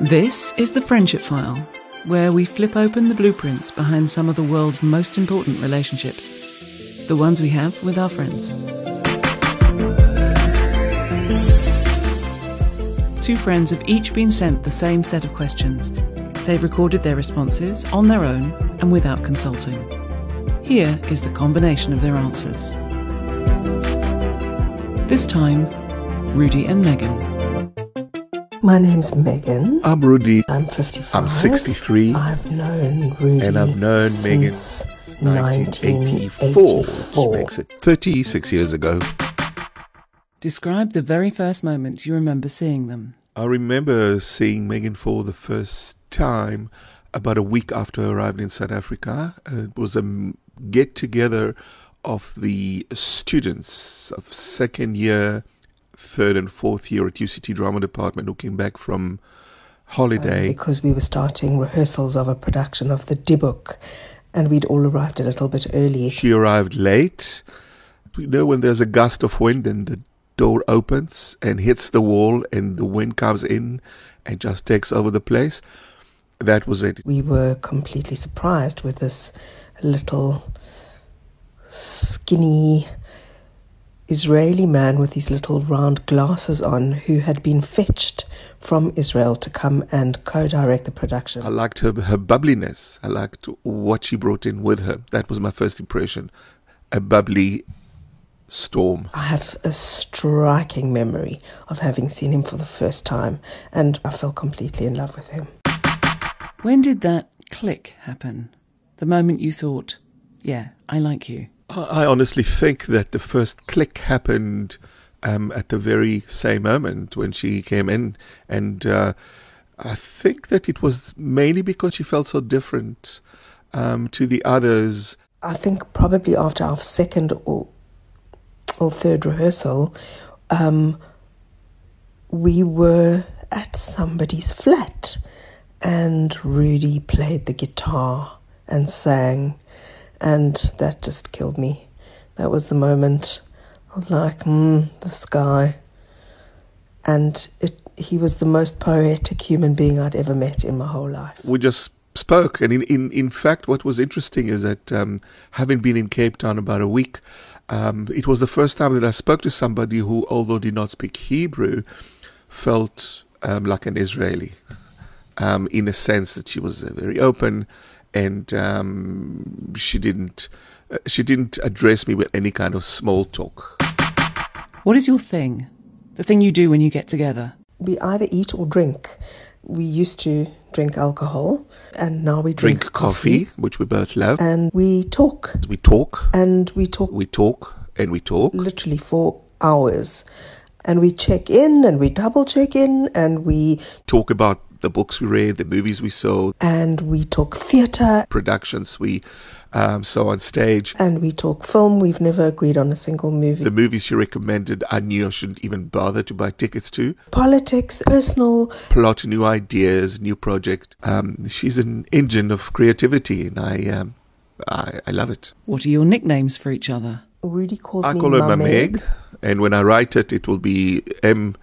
This is the Friendship File, where we flip open the blueprints behind some of the world's most important relationships, the ones we have with our friends. Two friends have each been sent the same set of questions. They've recorded their responses on their own and without consulting. Here is the combination of their answers. This time, Rudy and Megan. My name's Megan. I'm Rudy. I'm 55. I'm 63. I've known Rudy. And I've known Megan since 1984, 1984. which makes it 36 years ago. Describe the very first moment you remember seeing them. I remember seeing Megan for the first time about a week after I arrived in South Africa. It was a get together of the students of second year, third, and fourth year at UCT Drama Department who came back from holiday. Um, because we were starting rehearsals of a production of the Dybbuk, and we'd all arrived a little bit early. She arrived late. You know, when there's a gust of wind and the door opens and hits the wall and the wind comes in and just takes over the place. That was it. We were completely surprised with this little skinny Israeli man with his little round glasses on who had been fetched from Israel to come and co direct the production. I liked her, her bubbliness. I liked what she brought in with her. That was my first impression. A bubbly storm. I have a striking memory of having seen him for the first time, and I fell completely in love with him. When did that click happen? The moment you thought, yeah, I like you. I honestly think that the first click happened um, at the very same moment when she came in, and uh, I think that it was mainly because she felt so different um, to the others. I think probably after our second or or third rehearsal, um, we were at somebody's flat, and Rudy played the guitar and sang, and that just killed me. That was the moment. I was like, hmm, this guy. And it, he was the most poetic human being I'd ever met in my whole life. we just spoke. And in, in, in fact, what was interesting is that um, having been in Cape Town about a week, um, it was the first time that I spoke to somebody who, although did not speak Hebrew, felt um, like an Israeli, um, in a sense that she was very open, and um, she didn't uh, she didn't address me with any kind of small talk. What is your thing? The thing you do when you get together? we either eat or drink. We used to drink alcohol, and now we drink, Drink coffee, which we both love. and we talk, We talk, and we talk we talk, and we talk. literally for hours, and we check in, and we double check in, and we Talk about the books we read, the movies we saw, and we talk theatre, productions we um, saw on stage. and we talk film. We've never agreed on a single movie. The movies she recommended, I knew I shouldn't even bother to buy tickets to. Politics, personal, Plot new ideas, new project. Um, she's an engine of creativity, and I, um, I, I love it. What are your nicknames for each other? Rudy calls I me call her Mameg. Mameg, and when I write it, it will be M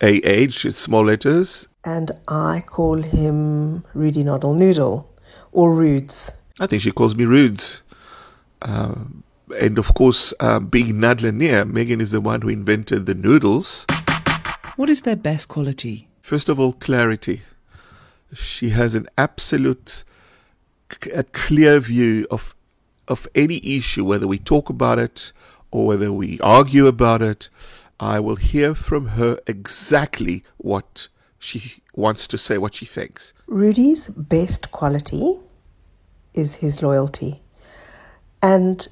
A H, it's small letters. And I call him Rudy Noddle Noodle or Rudes. I think she calls me Rudes. Um, and of course, uh, being Nadlanier, Megan is the one who invented the noodles. What is their best quality? First of all, clarity. She has an absolute, c- a clear view of of any issue, whether we talk about it or whether we argue about it. I will hear from her exactly what she wants to say, what she thinks. Rudy's best quality is his loyalty. And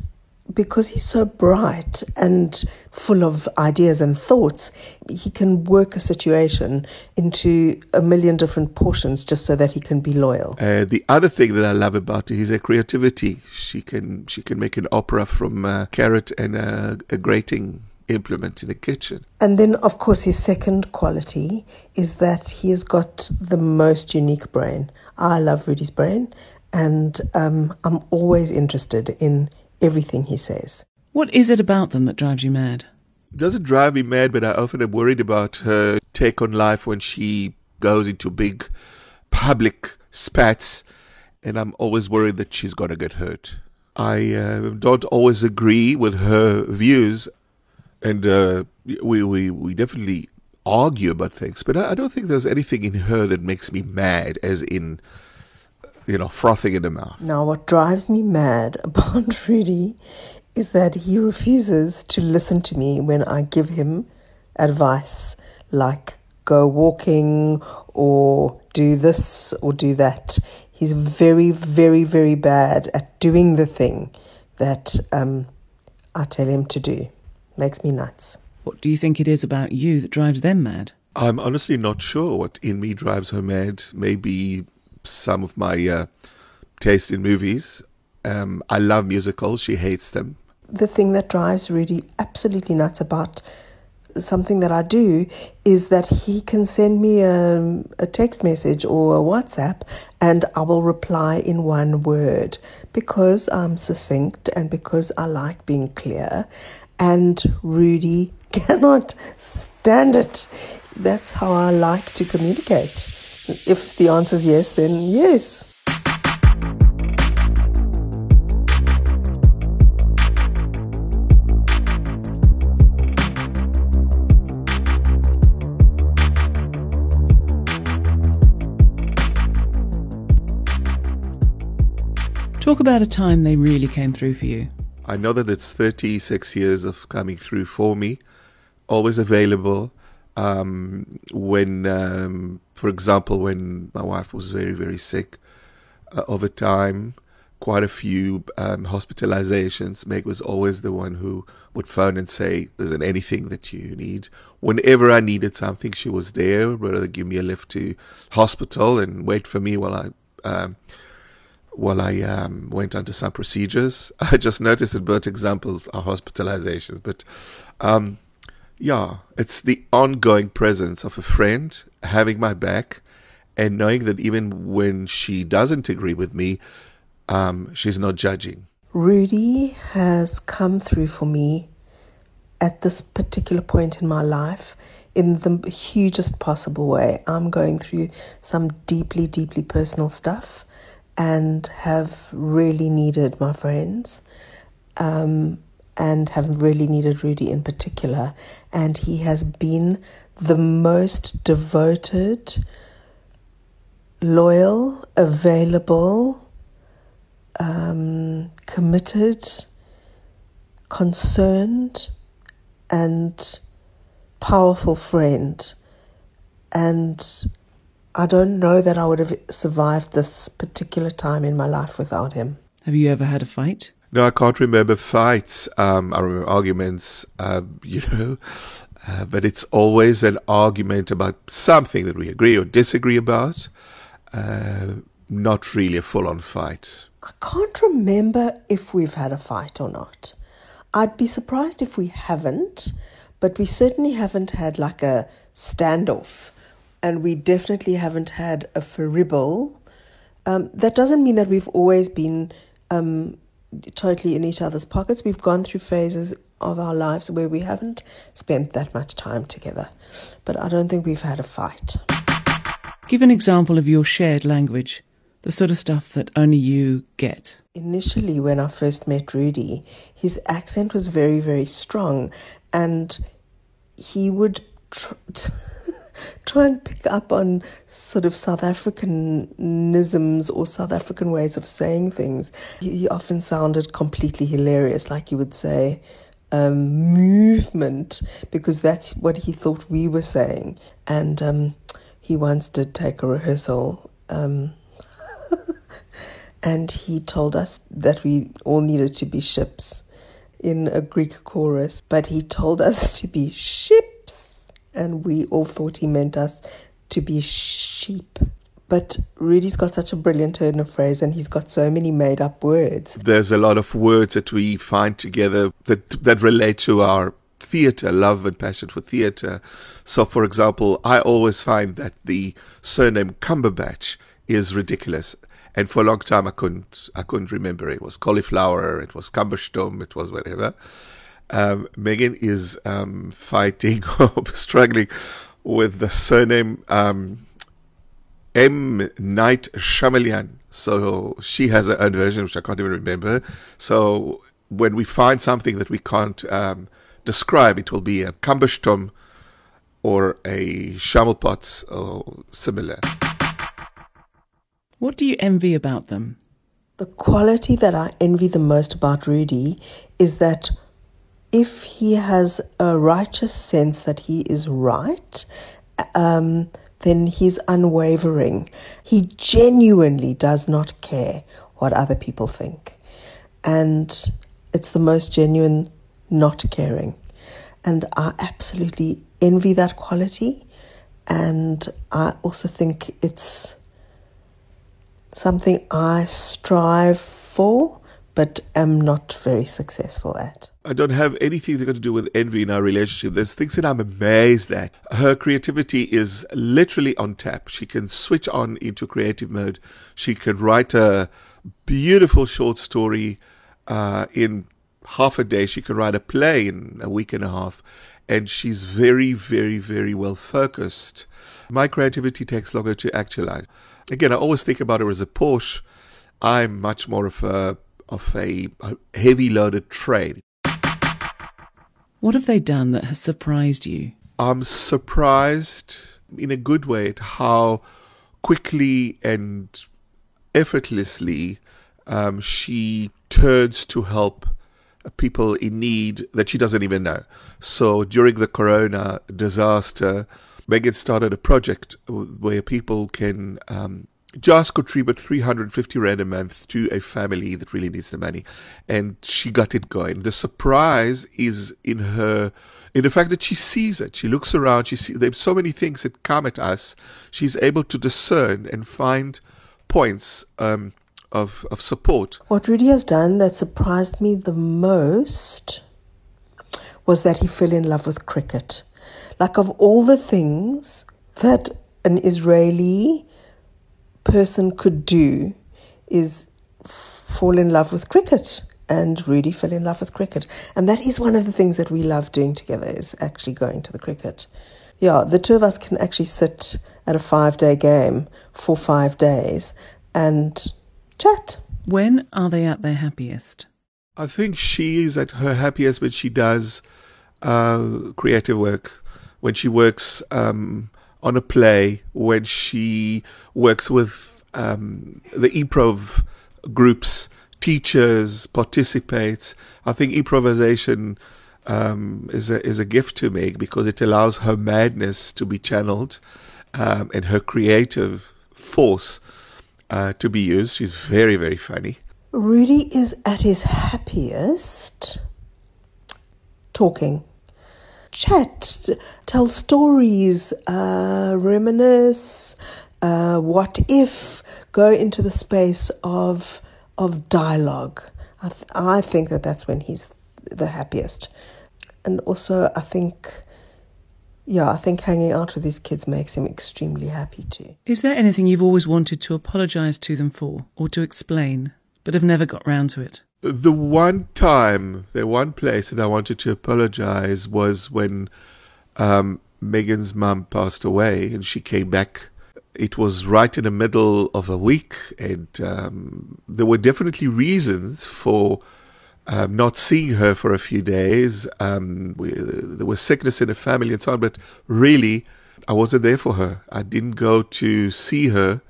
because he's so bright and full of ideas and thoughts, he can work a situation into a million different portions just so that he can be loyal. Uh, the other thing that I love about her is her creativity. She can she can make an opera from a carrot and a, a grating implement in the kitchen. And then, of course, his second quality is that he has got the most unique brain. I love Rudy's brain, and um, I'm always interested in everything he says. What is it about them that drives you mad? It doesn't drive me mad, but I often am worried about her take on life when she goes into big public spats, and I'm always worried that she's going to get hurt. I uh, don't always agree with her views, and uh, we, we, we definitely argue about things, but I, I don't think there's anything in her that makes me mad, as in, you know, frothing in the mouth. Now, what drives me mad about Rudy is that he refuses to listen to me when I give him advice like go walking or do this or do that. He's very, very, very bad at doing the thing that um, I tell him to do. Makes me nuts. What do you think it is about you that drives them mad? I'm honestly not sure what in me drives her mad. Maybe some of my uh, taste in movies. Um, I love musicals. She hates them. The thing that drives Rudy absolutely nuts about something that I do is that he can send me a, a, text message or a WhatsApp and I will reply in one word because I'm succinct and because I like being clear. And Rudy cannot stand it. That's how I like to communicate. If the answer is yes, then yes. Talk about a time they really came through for you. I know that it's 36 years of coming through for me, always available. Um, when, um, for example, when my wife was very, very sick, uh, over time, quite a few um, hospitalizations. Meg was always the one who would phone and say, "Isn't anything that you need?" Whenever I needed something, she was there. Rather give me a lift to hospital and wait for me while I um, while I um, went under some procedures. I just noticed that both examples are hospitalizations, but um, yeah, it's the ongoing presence of a friend having my back and knowing that even when she doesn't agree with me, um, she's not judging. Rudy has come through for me at this particular point in my life in the hugest possible way. I'm going through some deeply, deeply personal stuff and have really needed my friends um, and have really needed Rudy in particular. And he has been the most devoted, loyal, available, um, committed, concerned, and powerful friend. And I don't know that I would have survived this particular time in my life without him. Have you ever had a fight? No, I can't remember fights. Um, I remember arguments, uh, you know, uh, but it's always an argument about something that we agree or disagree about. Uh, not really a full on fight. I can't remember if we've had a fight or not. I'd be surprised if we haven't, but we certainly haven't had like a standoff and we definitely haven't had a fribble. Um, that doesn't mean that we've always been um, totally in each other's pockets. We've gone through phases of our lives where we haven't spent that much time together, but I don't think we've had a fight. Give an example of your shared language, the sort of stuff that only you get. Initially, when I first met Rudy, his accent was very, very strong, and he would. Tr- try and pick up on sort of South Africanisms or South African ways of saying things. He often sounded completely hilarious, like you would say, um, movement, because that's what he thought we were saying. And um, he once did take a rehearsal. Um, and he told us that we all needed to be ships in a Greek chorus, but he told us to be ships and we all thought he meant us to be sheep. But Rudy's got such a brilliant turn of phrase and he's got so many made up words. There's a lot of words that we find together that, that relate to our theatre, love and passion for theatre. So, for example, I always find that the surname Cumberbatch is ridiculous. And for a long time, I couldn't, I couldn't remember. It was cauliflower, it was Cumberstum, it was whatever um, Megan is um, fighting or struggling with the surname um, M. Night Shyamalan. So she has her own version, which I can't even remember. So when we find something that we can't um, describe, it will be a Kambushtom or a Shamelpot or similar. What do you envy about them? The quality that I envy the most about Rudy is that if he has a righteous sense that he is right, um, then he's unwavering. He genuinely does not care what other people think. And it's the most genuine not caring. And I absolutely envy that quality. And I also think it's something I strive for but am not very successful at. I don't have anything that got to do with envy in our relationship. There's things that I'm amazed at. Her creativity is literally on tap. She can switch on into creative mode. She can write a beautiful short story uh, in half a day. She can write a play in a week and a half. And she's very, very, very well focused. My creativity takes longer to actualize. Again, I always think about her as a Porsche. I'm much more of a of a heavy loaded train. What have they done that has surprised you? I'm surprised in a good way at how quickly and effortlessly um, she turns to help people in need that she doesn't even know. So during the corona disaster, Megan started a project where people can um, just contribute 350 rand a month to a family that really needs the money. And she got it going. The surprise is in her, in the fact that she sees it. She looks around. She sees, there's so many things that come at us. She's able to discern and find points um, of, of support. What Rudy has done that surprised me the most was that he fell in love with cricket. Like, of all the things that an Israeli person could do is fall in love with cricket and Rudy fell in love with cricket. And that is one of the things that we love doing together is actually going to the cricket. Yeah, the two of us can actually sit at a five day game for five days and chat. When are they at their happiest? I think she is at her happiest when she does uh, creative work, when she works um, on a play when she works with um, the improv groups, teachers, participates. I think improvisation um, is a is a gift to Meg because it allows her madness to be channeled um, and her creative force uh, to be used. She's very very funny. Rudy is at his happiest talking chat, tell stories, uh, reminisce, uh, what if, go into the space of of dialogue. I, th- I think that that's when he's the happiest, and also I think. Yeah, I think hanging out with these kids makes him extremely happy too. Is there anything you've always wanted to apologise to them for or to explain, but have never got round to it? The one time, the one place that I wanted to apologize was when um, Megan's mum passed away and she came back. It was right in the middle of a week, and um, there were definitely reasons for um, not seeing her for a few days. Um, we, there was sickness in the family and so on, but really, I wasn't there for her. I didn't go to see her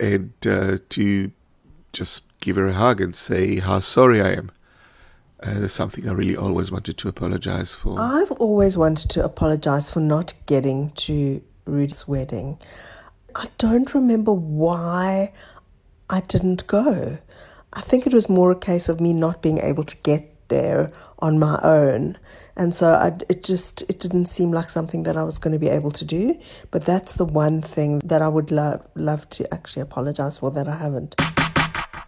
and uh, to just give her a hug and say how sorry I am. Uh, that's something I really always wanted to apologize for. I've always wanted to apologize for not getting to Rudy's wedding. I don't remember why I didn't go. I think it was more a case of me not being able to get there on my own. And so I, it just it didn't seem like something that I was going to be able to do. But that's the one thing that I would love love to actually apologize for that I haven't.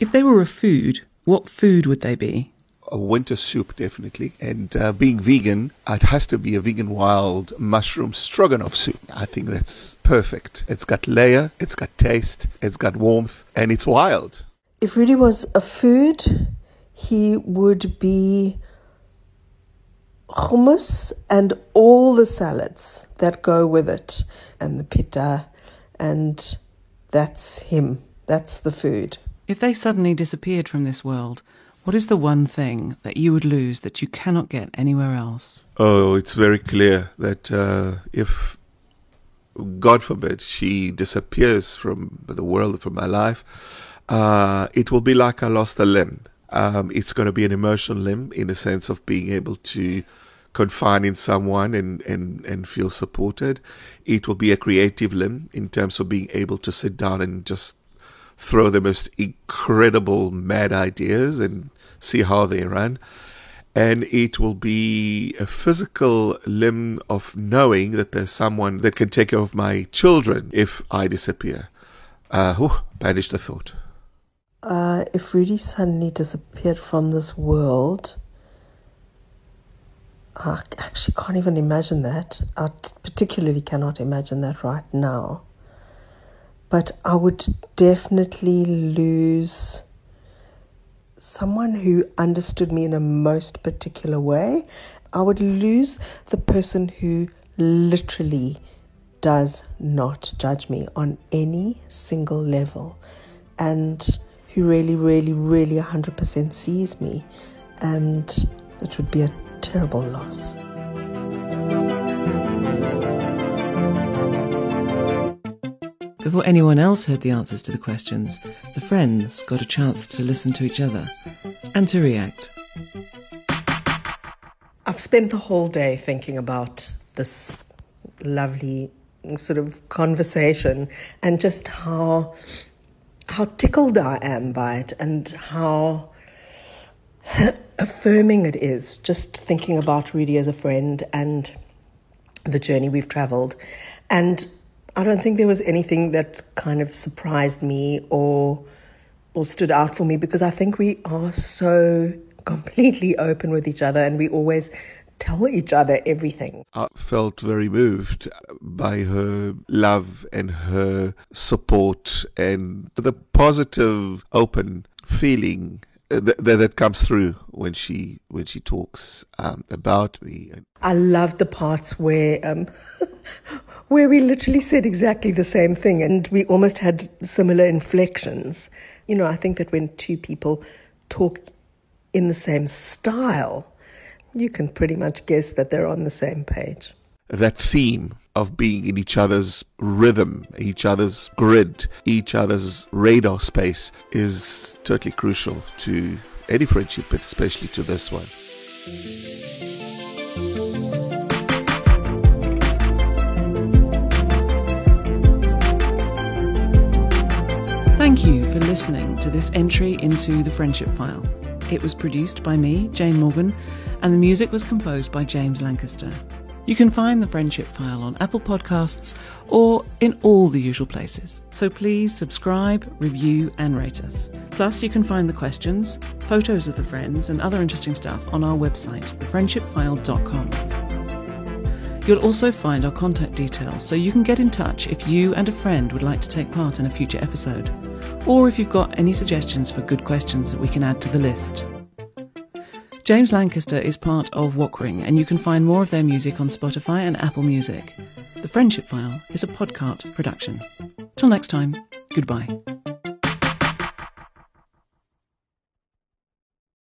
If they were a food, what food would they be? A winter soup, definitely. And uh, being vegan, it has to be a vegan wild mushroom stroganoff soup. I think that's perfect. It's got layer, it's got taste, it's got warmth, and it's wild. If Rudy was a food, he would be hummus and all the salads that go with it, and the pita, and that's him. That's the food. If they suddenly disappeared from this world, what is the one thing that you would lose that you cannot get anywhere else? Oh, it's very clear that uh, if, God forbid, she disappears from the world, from my life, uh, it will be like I lost a limb. Um, it's going to be an emotional limb in the sense of being able to confine in someone and, and, and feel supported. It will be a creative limb in terms of being able to sit down and just throw the most incredible mad ideas and see how they run. And it will be a physical limb of knowing that there's someone that can take care of my children if I disappear. Uh, whew, banish the thought. Uh, if Rudy suddenly disappeared from this world, I actually can't even imagine that. I particularly cannot imagine that right now. But I would definitely lose someone who understood me in a most particular way. I would lose the person who literally does not judge me on any single level and who really, really, really 100% sees me. And it would be a terrible loss. Before anyone else heard the answers to the questions, the friends got a chance to listen to each other and to react. I've spent the whole day thinking about this lovely sort of conversation and just how how tickled I am by it and how affirming it is just thinking about Rudy as a friend and the journey we've traveled. And I don't think there was anything that kind of surprised me or or stood out for me because I think we are so completely open with each other and we always tell each other everything. I felt very moved by her love and her support and the positive, open feeling that, that comes through when she when she talks um, about me. I love the parts where um, where we literally said exactly the same thing, and we almost had similar inflections. You know, I think that when two people talk in the same style, you can pretty much guess that they're on the same page. That theme of being in each other's rhythm, each other's grid, each other's radar space is totally crucial to any friendship, but especially to this one. Thank you for listening to this entry into the Friendship File. It was produced by me, Jane Morgan, and the music was composed by James Lancaster. You can find the Friendship File on Apple Podcasts or in all the usual places. So please subscribe, review, and rate us. Plus, you can find the questions, photos of the friends, and other interesting stuff on our website, thefriendshipfile.com. You'll also find our contact details so you can get in touch if you and a friend would like to take part in a future episode, or if you've got any suggestions for good questions that we can add to the list. James Lancaster is part of Walkring, and you can find more of their music on Spotify and Apple Music. The Friendship File is a podcast production. Till next time, goodbye.